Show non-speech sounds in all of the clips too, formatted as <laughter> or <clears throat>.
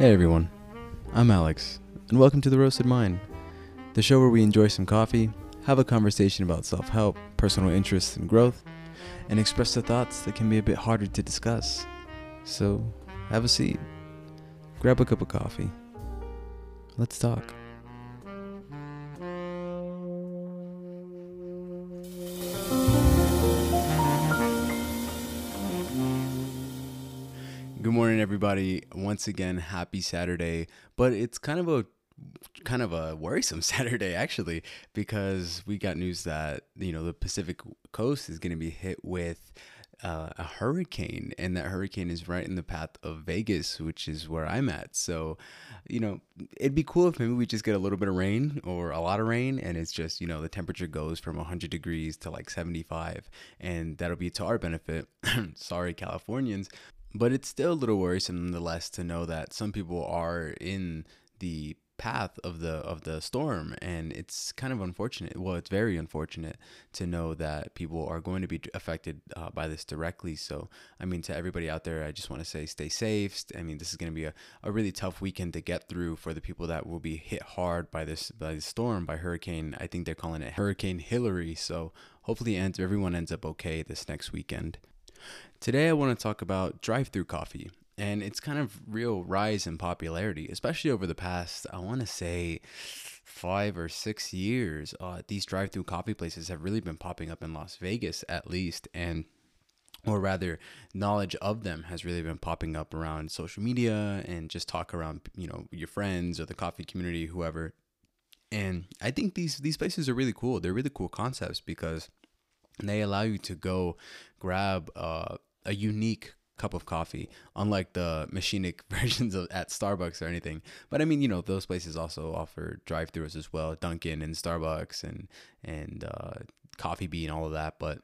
Hey everyone, I'm Alex, and welcome to The Roasted Mind, the show where we enjoy some coffee, have a conversation about self help, personal interests, and growth, and express the thoughts that can be a bit harder to discuss. So, have a seat, grab a cup of coffee, let's talk. Everybody. Once again, happy Saturday. But it's kind of a kind of a worrisome <laughs> Saturday actually because we got news that you know the Pacific Coast is going to be hit with uh, a hurricane, and that hurricane is right in the path of Vegas, which is where I'm at. So, you know, it'd be cool if maybe we just get a little bit of rain or a lot of rain, and it's just you know the temperature goes from 100 degrees to like 75, and that'll be to our benefit. <clears throat> Sorry, Californians, but it's still a little worrisome nonetheless to know that some people are in the path of the of the storm and it's kind of unfortunate well it's very unfortunate to know that people are going to be affected uh, by this directly. So i mean to everybody out there i just want to say stay safe. I mean this is going to be a, a really tough weekend to get through for the people that will be hit hard by this by the storm by hurricane. I think they're calling it hurricane hilary. So hopefully everyone ends up okay this next weekend Today, I want to talk about drive through coffee and its kind of real rise in popularity, especially over the past, I want to say, five or six years. Uh, these drive through coffee places have really been popping up in Las Vegas, at least. And or rather knowledge of them has really been popping up around social media and just talk around you know your friends or the coffee community whoever and i think these these places are really cool they're really cool concepts because they allow you to go grab uh, a unique cup of coffee, unlike the machinic <laughs> versions of at Starbucks or anything. But I mean, you know, those places also offer drive-throughs as well, Dunkin' and Starbucks and and uh, Coffee Bean, all of that. But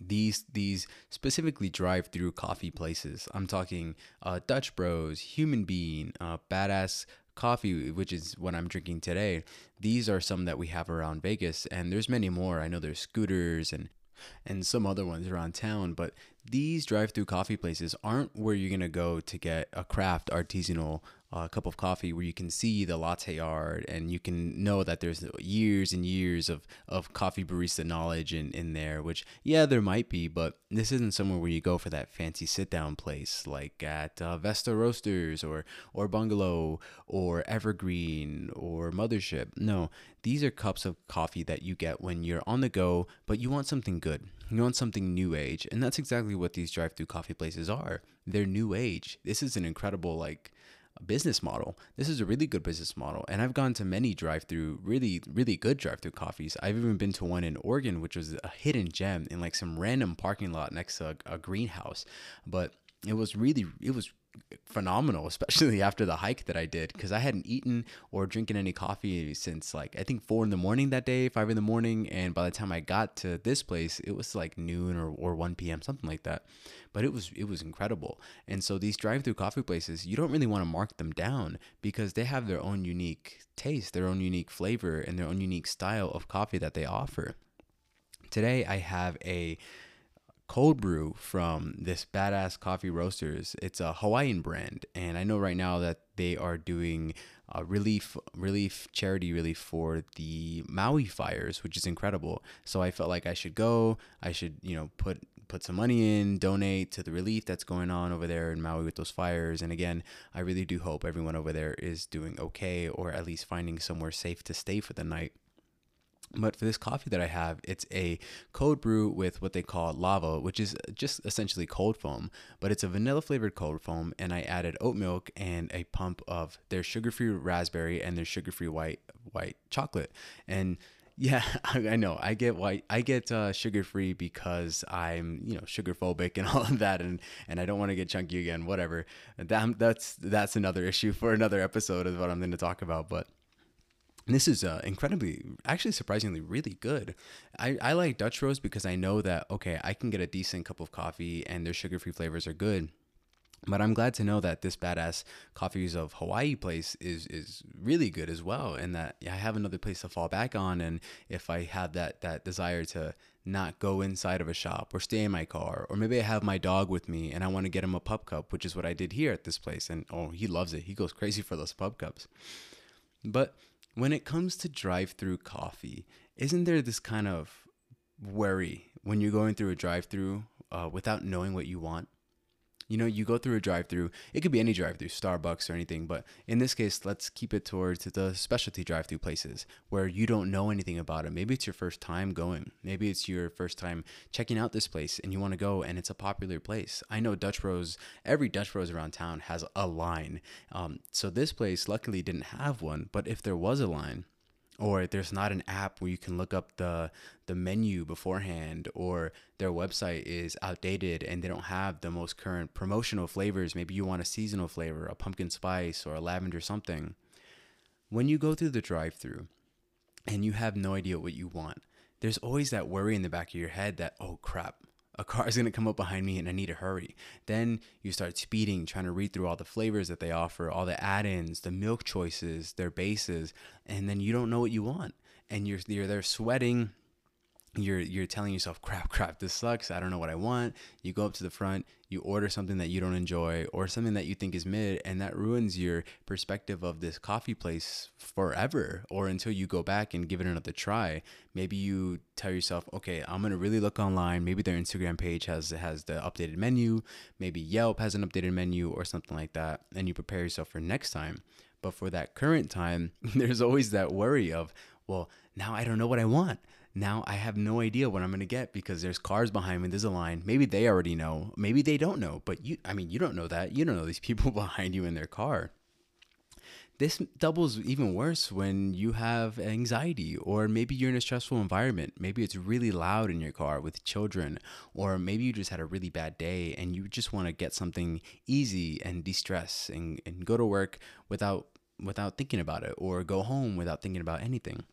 these these specifically drive-through coffee places, I'm talking uh, Dutch Bros, Human Bean, uh, Badass coffee, which is what I'm drinking today. These are some that we have around Vegas, and there's many more. I know there's scooters and and some other ones around town, but these drive-through coffee places aren't where you're gonna go to get a craft artisanal uh, cup of coffee where you can see the latte art and you can know that there's years and years of, of coffee barista knowledge in, in there which yeah there might be but this isn't somewhere where you go for that fancy sit down place like at uh, vesta roasters or or bungalow or evergreen or mothership. No these are cups of coffee that you get when you're on the go but you want something good. You want something new age and that's exactly what these drive through coffee places are. They're new age. This is an incredible like business model. This is a really good business model. And I've gone to many drive through, really, really good drive through coffees. I've even been to one in Oregon, which was a hidden gem in like some random parking lot next to a, a greenhouse. But it was really, it was phenomenal, <laughs> especially after the hike that I did, because I hadn't eaten or drinking any coffee since like I think four in the morning that day, five in the morning, and by the time I got to this place, it was like noon or, or one p.m. something like that. But it was it was incredible, and so these drive-through coffee places, you don't really want to mark them down because they have their own unique taste, their own unique flavor, and their own unique style of coffee that they offer. Today, I have a cold brew from this badass coffee roasters. It's a Hawaiian brand, and I know right now that they are doing a relief, relief, charity relief for the Maui fires, which is incredible. So I felt like I should go. I should, you know, put put some money in, donate to the relief that's going on over there in Maui with those fires. And again, I really do hope everyone over there is doing okay, or at least finding somewhere safe to stay for the night. But for this coffee that I have, it's a cold brew with what they call lava, which is just essentially cold foam, but it's a vanilla flavored cold foam. And I added oat milk and a pump of their sugar free raspberry and their sugar free white white chocolate. And <laughs> yeah, I know. I get white. I get uh, sugar free because I'm, you know, sugar phobic and <laughs> all of that, and and I don't want to get chunky again. Whatever. That, that's that's another issue for another episode of what I'm going to talk about. But this is uh, incredibly, actually surprisingly really good. I, I like Dutch Bros because I know that, okay, I can get a decent cup of coffee and their sugar free flavors are good. But I'm glad to know that this badass coffees of Hawaii place is is really good as well, and that I have another place to fall back on. And if I have that that desire to not go inside of a shop or stay in my car. Or maybe I have my dog with me and I want to get him a pup cup, which is what I did here at this place. And oh, he loves it. He goes crazy for those pup cups. But when it comes to drive through coffee, isn't there this kind of worry when you're going through a drive through uh, without knowing what you want? You know, you go through a drive through, it could be any drive through, Starbucks or anything, but in this case, let's keep it towards the specialty drive through places where you don't know anything about it. Maybe it's your first time going. Maybe it's your first time checking out this place and you want to go and it's a popular place. I know Dutch Bros, every Dutch Bros around town has a line. Um, so this place luckily didn't have one, but if there was a line, or there's not an app where you can look up the the menu beforehand or their website is outdated and they don't have the most current promotional flavors. Maybe you want a seasonal flavor a pumpkin spice or a lavender something. When you go through the drive-through and you have no idea what you want there's always that worry in the back of your head that oh crap a car is going to come up behind me and I need to hurry. Then you start speeding, trying to read through all the flavors that they offer, all the add ins, the milk choices, their bases, and then you don't know what you want. And you're, you're there sweating, you're you're telling yourself crap crap this sucks. I don't know what i want. You go up to the front you order something that you don't enjoy or something that you think is mid and that ruins your perspective of this coffee place forever or until you go back and give it another try. Maybe you tell yourself okay i'm going to really look online. Maybe their instagram page has has the updated menu. Maybe yelp has an updated menu or something like that and you prepare yourself for next time. But for that current time <laughs> there's always that worry of well now i don't know what i want now I have no idea what I'm going to get because there's cars behind me. There's a line. Maybe they already know. Maybe they don't know. But you, I mean, you don't know that. You don't know these <laughs> people behind you in their car. This doubles even worse when you have anxiety, or maybe you're in a stressful environment. Maybe it's really loud in your car with children, or maybe you just had a really bad day and you just want to get something easy and de stress and, and go to work without without thinking about it, or go home without thinking about anything.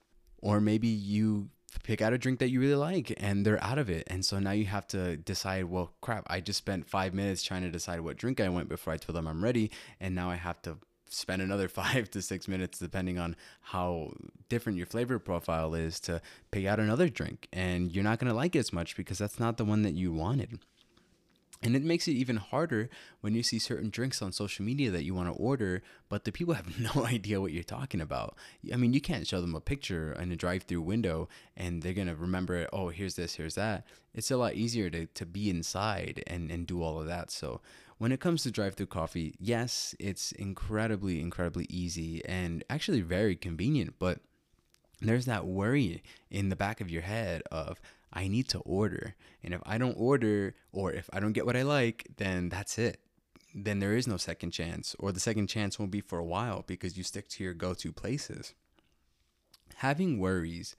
Or maybe you pick out a drink that you really like and they're out of it. And so now you have to decide, well, crap, I just spent five minutes trying to decide what drink I went before I told them I'm ready. And now I have to spend another <laughs> five to six minutes, depending on how different your flavor profile is, to pick out another drink. And you're not going to like it as much because that's not the one that you wanted. And it makes it even harder when you see certain drinks on social media that you want to order, but the people have <laughs> no idea what you're talking about. I mean, you can't show them a picture in a drive through window and they're going to remember, oh, here's this, here's that. It's a lot easier to, to be inside and, and do all of that. So, when it comes to drive through coffee, yes, it's incredibly, incredibly easy and actually very convenient, but there's that worry in the back of your head of I need to order. And if I don't order or if I don't get what I like, then that's it. Then there is no second chance, or the second chance won't be for a while because you stick to your go to places. Having worries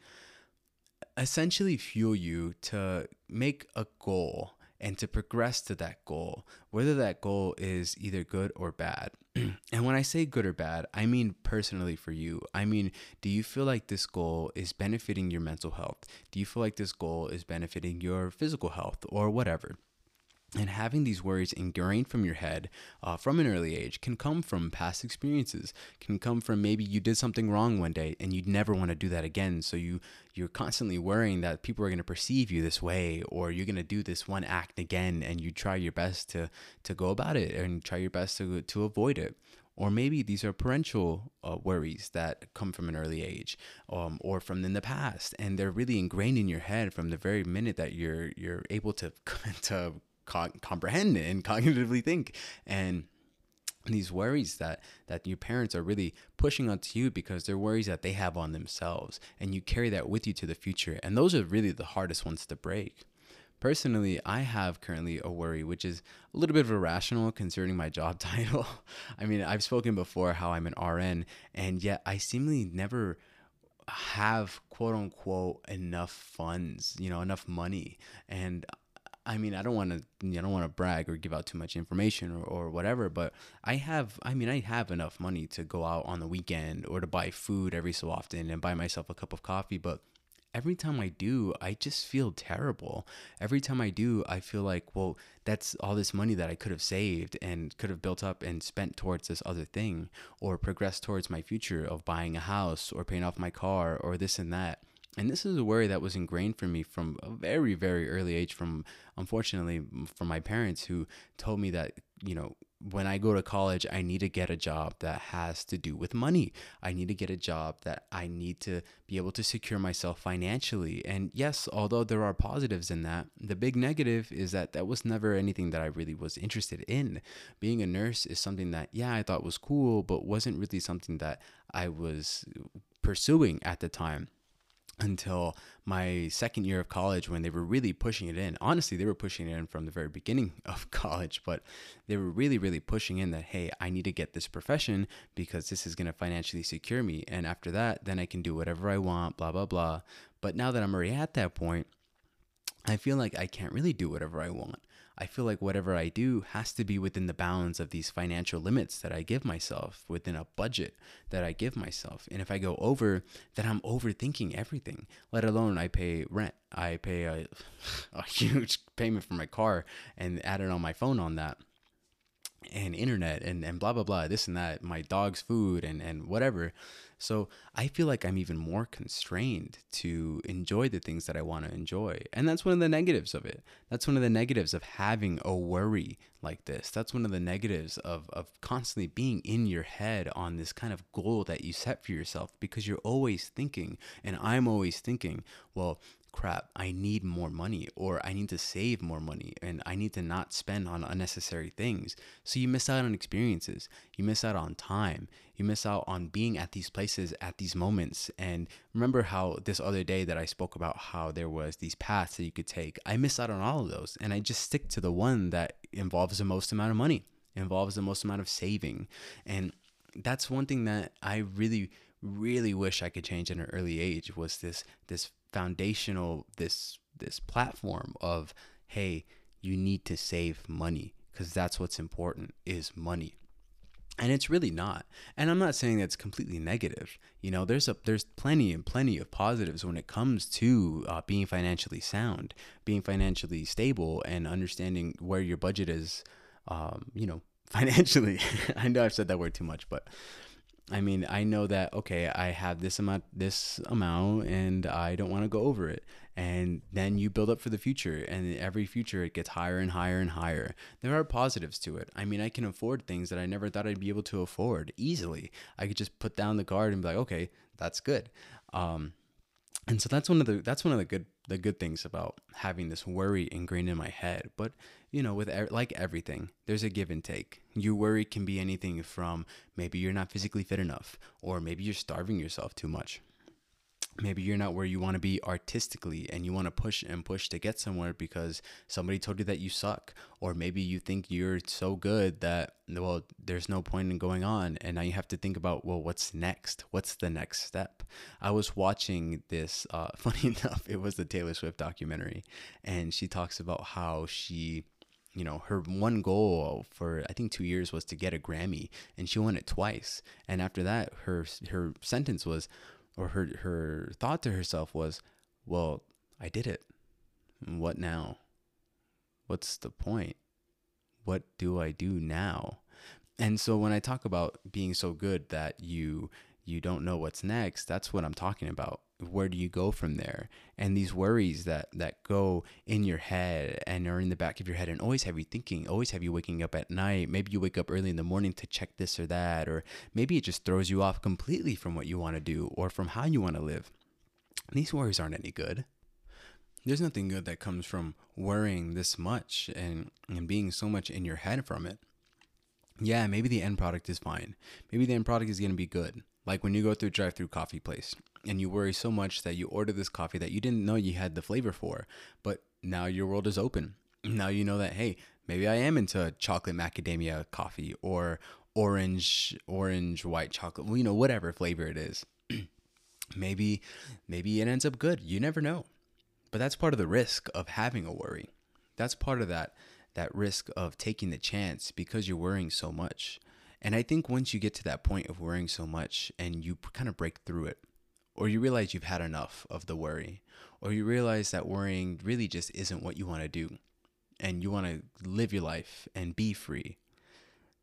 essentially fuel you to make a goal and to progress to that goal, whether that goal is either good or bad. <clears throat> and when I say good or bad, I mean personally for you. I mean, do you feel like this goal is benefiting your mental health? Do you feel like this goal is benefiting your physical health or whatever? And having these worries ingrained from your head uh, from an early age can come from past experiences, can come from maybe you did something wrong one day and you'd never want to do that again. So you you're constantly worrying that people are going to perceive you this way, or you're going to do this one act again, and you try your best to to go about it and try your best to to avoid it. Or maybe these are parental uh, worries that come from an early age, um, or from in the past, and they're really ingrained in your head from the very minute that you're you're able to <laughs> to co- comprehend and <laughs> cognitively think. And these worries that that your parents are really pushing onto you because they're worries that they have on themselves and you carry that with you to the future. And those are really the hardest ones to break. Personally i have currently a worry which is a little bit of irrational concerning my job <laughs> title. I mean i've spoken before how i'm an rn and yet i seemingly never have quote unquote enough funds you know enough money. And I mean, I don't want to, I don't want to brag or give out too much information or, or whatever, but I have, I mean, I have enough money to go out on the weekend or to buy food every so often and buy myself a cup of coffee. But every time I do, I just feel terrible. Every time I do, I feel like, well, that's all this money that I could have saved and could have built up and spent towards this other thing or progressed towards my future of buying a house or paying off my car or this and that And this is a worry that was ingrained for me from a very, very early age, from unfortunately from my parents who told me that, you know, when I go to college, I need to get a job that has to do with money. I need to get a job that I need to be able to secure myself financially. And yes, although there are positives in that, the big negative is that that was never anything that I really was interested in. Being a nurse is something that, yeah, I thought was cool, but wasn't really something that I was pursuing at the time until my second year of college when they were really pushing it in. Honestly, they were pushing it in from the very beginning <laughs> of college, but they were really, really pushing in that, hey, I need to get this profession because this is going to financially secure me. And after that, then I can do whatever I want, blah, blah, blah. But now that I'm already at that point, I feel like I can't really do whatever I want. I feel like whatever I do has to be within the bounds of these financial limits that I give myself, within a budget that I give myself. And if I go over, then I'm overthinking everything, let alone I pay rent. I pay a, <laughs> a huge payment for my car and add it on my phone on that and internet and, and blah blah blah this and that my dog's food and and whatever so I feel like I'm even more constrained to enjoy the things that I want to enjoy. And that's one of the negatives of it. That's one of the negatives of having a worry like this. That's one of the negatives of, of constantly being in your head on this kind of goal that you set for yourself because you're always thinking, and I'm always thinking, well, crap, I need more money or I need to save more money and I need to not spend on unnecessary things. So you miss out on experiences, you miss out on time, you miss out on being at these places at these moments. And remember how this other day that I spoke about how there was these paths that you could take. I miss out on all of those and I just stick to the one that involves the most amount of money, involves the most amount of saving. And that's one thing that I really really wish I could change at an early age was this this foundational this this platform of hey you need to save money because that's what's important is money. And it's really not. And i'm not saying that's completely negative. You know there's a there's plenty and plenty of positives when it comes to uh, being financially sound being financially stable and understanding where your budget is um, you know <laughs> financially. I know i've said that word too much but I mean, I know that okay, I have this amount this amount and I don't want to go over it. And then you build up for the future and every future it gets higher and higher and higher. There are positives to it. I mean, I can afford things that I never thought I'd be able to afford easily. I could just put down the card and be like, "Okay, that's good." Um, and so that's one of the that's one of the good the good things about having this worry ingrained in my head. But you know with like everything there's a give and take. Your worry can be anything from maybe you're not physically fit enough or maybe you're starving yourself too much maybe you're not where you want to be artistically and you want to push and push to get somewhere because somebody told you that you suck. Or maybe you think you're so good that well there's no point in going on and now you have to think about well what's next? What's the next step? I was watching this uh, <laughs> funny enough it was the taylor swift documentary and she talks about how she you know her one goal for i think two years was to get a grammy and she won it twice. And after that her her sentence was or her her thought to herself was, "Well, I did it. What now? What's the point? What do I do now?" And so when I talk about being so good that you you don't know what's next, that's what I'm talking about. Where do you go from there? And these worries that that go in your head and are in the back of your head and always have you thinking, always have you waking up at night. Maybe you wake up early in the morning to check this or that, or maybe it just throws you off completely from what you want to do or from how you want to live. These worries aren't any good. There's nothing good that comes from worrying this much and, and being so much in your head from it. Yeah, maybe the end product is fine. Maybe the end product is going to be good like when you go through a drive through coffee place and you worry so much that you order this coffee that you didn't know you had the flavor for, but now your world is open. Now you know that, hey, maybe I am into chocolate macadamia coffee or orange, orange white chocolate, you know, whatever flavor it is. <clears throat> maybe, maybe it ends up good. You never know. But that's part of the risk of having a worry. That's part of that that risk of taking the chance because you're worrying so much. And I think once you get to that point of worrying so much and you kind of break through it, or you realize you've had enough of the worry, or you realize that worrying really just isn't what you want to do, and you want to live your life and be free,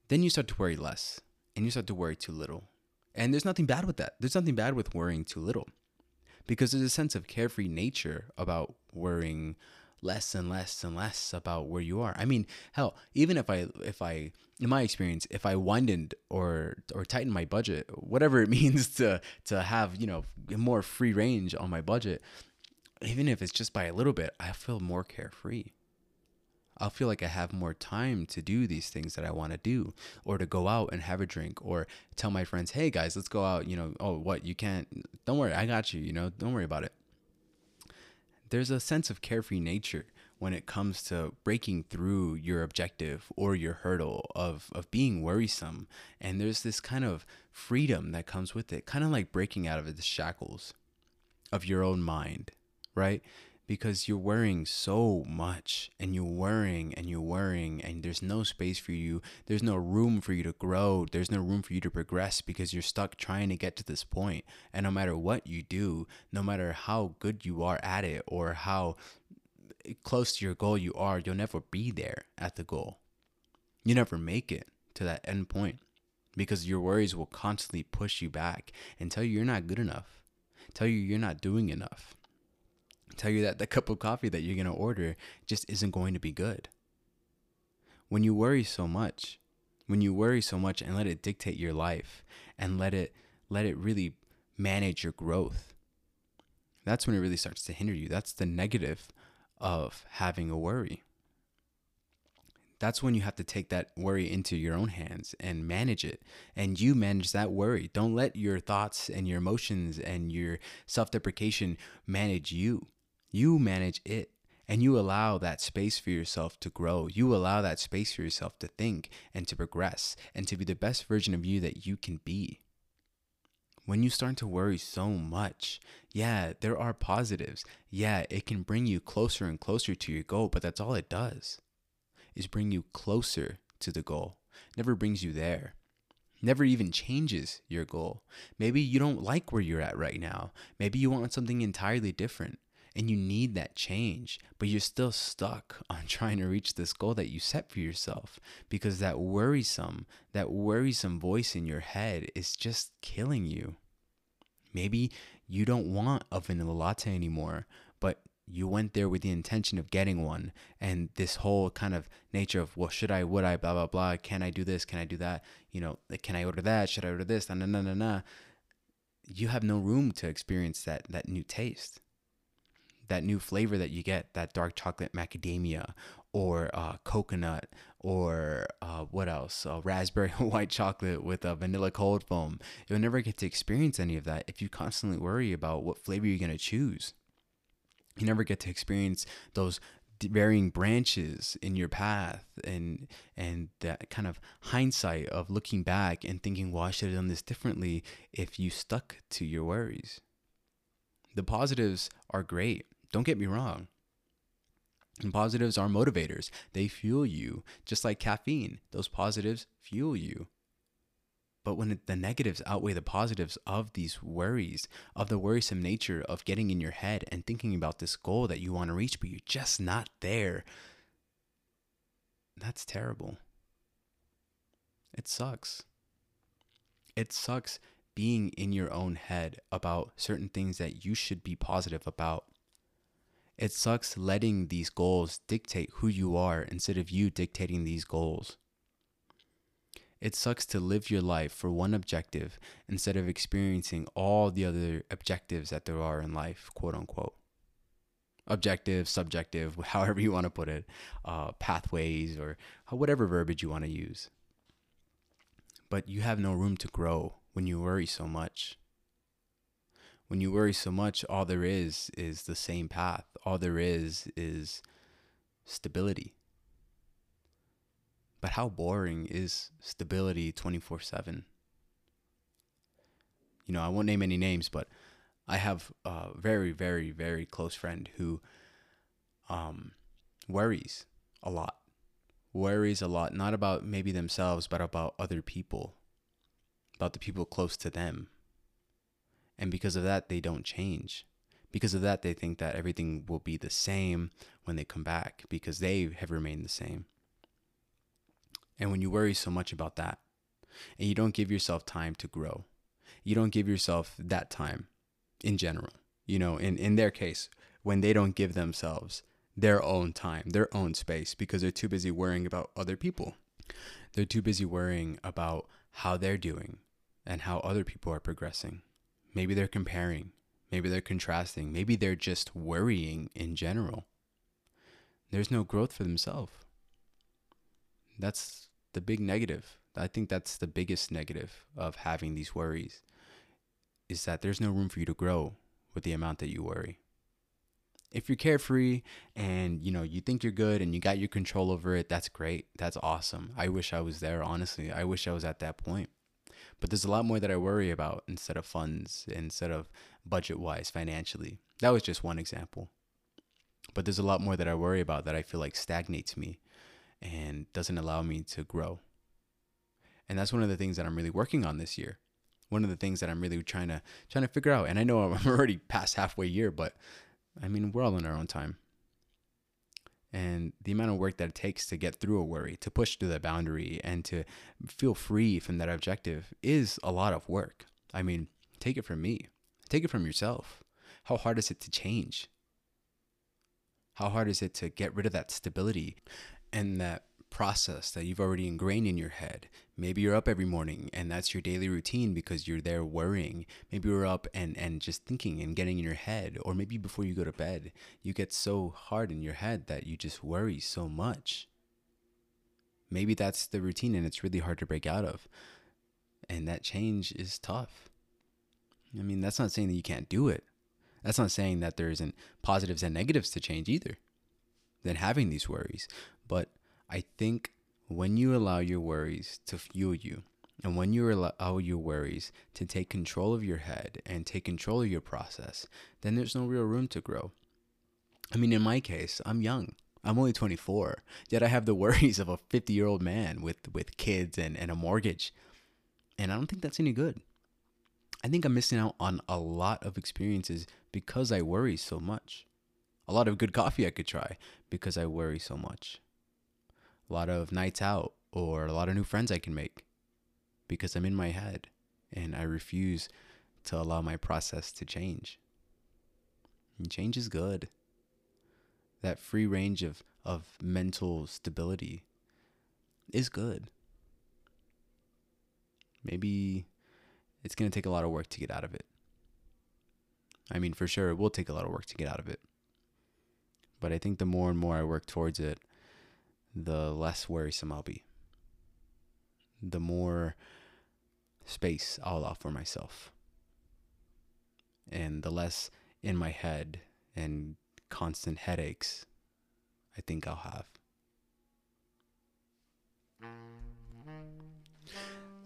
then you start to worry less and you start to worry too little. And there's nothing bad with that. There's nothing bad with worrying too little because there's a sense of carefree nature about worrying less and less and less about where you are. I mean, hell, even if I if I in my experience, if I widened or or tighten my budget, whatever it <laughs> means to to have, you know, more free range on my budget, even if it's just by a little bit, I feel more carefree. I'll feel like I have more time to do these things that I want to do, or to go out and have a drink, or tell my friends, hey guys, let's go out. You know, oh, what? You can't, don't worry, I got you. You know, don't worry about it. There's a sense of carefree nature when it comes to breaking through your objective or your hurdle of, of being worrisome. And there's this kind of freedom that comes with it, kind of like breaking out of the shackles of your own mind, right? Because you're worrying so much and you're worrying and you're worrying and there's no space for you. There's no room for you to grow. There's no room for you to progress because you're stuck trying to get to this point. And no matter what you do no matter how good you are at it or how close to your goal you are you'll never be there at the goal. You never make it to that end point because your worries will constantly push you back and tell you you're not good enough tell you you're not doing enough tell you that the cup of coffee that you're going to order just isn't going to be good. When you worry so much, when you worry so much and let it dictate your life and let it let it really manage your growth. That's when it really starts to hinder you. That's the negative of having a worry. That's when you have to take that worry into your own hands and manage it. And you manage that worry. Don't let your thoughts and your emotions and your self deprecation manage you. You manage it and you allow that space for yourself to grow. You allow that space for yourself to think and to progress and to be the best version of you that you can be. When you start to worry so much, yeah, there are positives. Yeah, it can bring you closer and closer to your goal, but that's all it does. Is bring you closer to the goal. never brings you there never even changes your goal. Maybe you don't like where you're at right now. Maybe you want something entirely different and you need that change, but you're still stuck <laughs> on trying to reach this goal that you set for yourself because that worrisome, that worrisome voice in your head is just killing you. Maybe you don't want a vanilla latte anymore, but you went there with the intention of getting one and this whole kind of nature of well should i would i blah blah blah can i do this can i do that you know can i order that should i order this na na na na you have no room to experience that that new taste that new flavor that you get, that dark chocolate macadamia or uh, coconut or uh, what else? Uh, raspberry <laughs> white chocolate with a vanilla cold foam. You'll never get to experience any of that if you constantly worry about what flavor you're going to choose. You never get to experience those varying branches in your path and and that kind of hindsight of looking back and thinking well i should have done this differently if you stuck to your worries the positives are great don't get me wrong. And positives are motivators. They fuel you, just like caffeine. Those positives fuel you. But when the negatives outweigh the positives of these worries, of the worrisome nature of getting in your head and thinking about this goal that you want to reach, but you're just not there, that's terrible. It sucks. It sucks being in your own head about certain things that you should be positive about it sucks letting these goals dictate who you are instead of you dictating these goals. It sucks to live your life for one objective instead of experiencing all the other objectives that there are in life, quote unquote. Objective, subjective, <laughs> however you want to put it, uh, pathways, or whatever verbiage you want to use. But you have no room to grow when you worry so much when you worry so much, all there is is the same path. All there is is stability. But how boring is stability 24 7? You know, I won't name any names, but I have a very, very, very close friend who um, worries a lot. Worries a lot, not about maybe themselves, but about other people, about the people close to them and because of that, they don't change. Because of that, they think that everything will be the same when they come back because they have remained the same. And when you worry so much about that and you don't give yourself time to grow, you don't give yourself that time in general, you know, in, in their case, when they don't give themselves their own time, their own space, because they're too busy worrying about other people. They're too busy worrying about how they're doing and how other people are progressing. Maybe they're comparing. Maybe they're contrasting. Maybe they're just worrying in general. There's no growth for themselves. That's the big negative. I think that's the biggest negative of having these worries is that there's no room for you to grow with the amount that you worry. If you're carefree and you know you think you're good and you got your control over it, that's great. That's awesome. I wish I was there, honestly. I wish I was at that point. But there's a lot more that I worry about instead of funds, instead of budget wise, financially. That was just one example. But there's a lot more that I worry about that I feel like stagnates me and doesn't allow me to grow. And that's one of the things that I'm really working on this year. One of the things that I'm really trying to trying to figure out. And I know I'm <laughs> already past halfway year, but I mean we're all in our own time. And the amount of work that it takes to get through a worry, to push to the boundary, and to feel free from that objective is a lot of work. I mean, take it from me, take it from yourself. How hard is it to change? How hard is it to get rid of that stability and that process that you've already ingrained in your head. Maybe you're up every morning and that's your daily routine because you're there worrying. Maybe you're up and, and just thinking and getting in your head. Or maybe before you go to bed, you get so hard in your head that you just worry so much. Maybe that's the routine and it's really hard to break out of. And that change is tough. I mean, that's not saying that you can't do it. That's not saying that there isn't positives and negatives to change either than having these worries. But I think when you allow your worries to fuel you, and when you allow your worries to take control of your head and take control of your process, then there's no real room to grow. I mean, in my case, I'm young. I'm only 24, yet I have the <laughs> worries of a 50 year old man with, with kids and, and a mortgage. And I don't think that's any good. I think I'm missing out on a lot of experiences because I worry so much. A lot of good coffee I could try because I worry so much a lot of nights out or a lot of new friends I can make because I'm in my head and I refuse to allow my process to change. And change is good. That free range of, of mental stability is good. Maybe it's going to take a lot of work to get out of it. I mean, for sure, it will take a lot of work to get out of it. But I think the more and more I work towards it, the less worrisome I'll be. The more space I'll allow for myself. And the less in my head and constant headaches I think I'll have.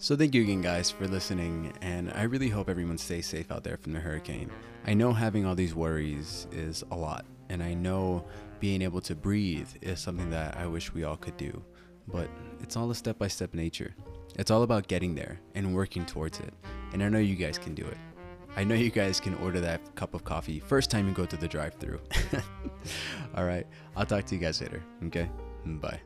So, thank you again, guys, for listening. And I really hope everyone stays safe out there from the hurricane. I know having all these worries is a lot. And I know being able to breathe is something that I wish we all could do. But it's all a step by step nature. It's all about getting there and working towards it. And I know you guys can do it. I know you guys can order that cup of coffee first time you go to the drive through. <laughs> all right. I'll talk to you guys later. Okay. Bye.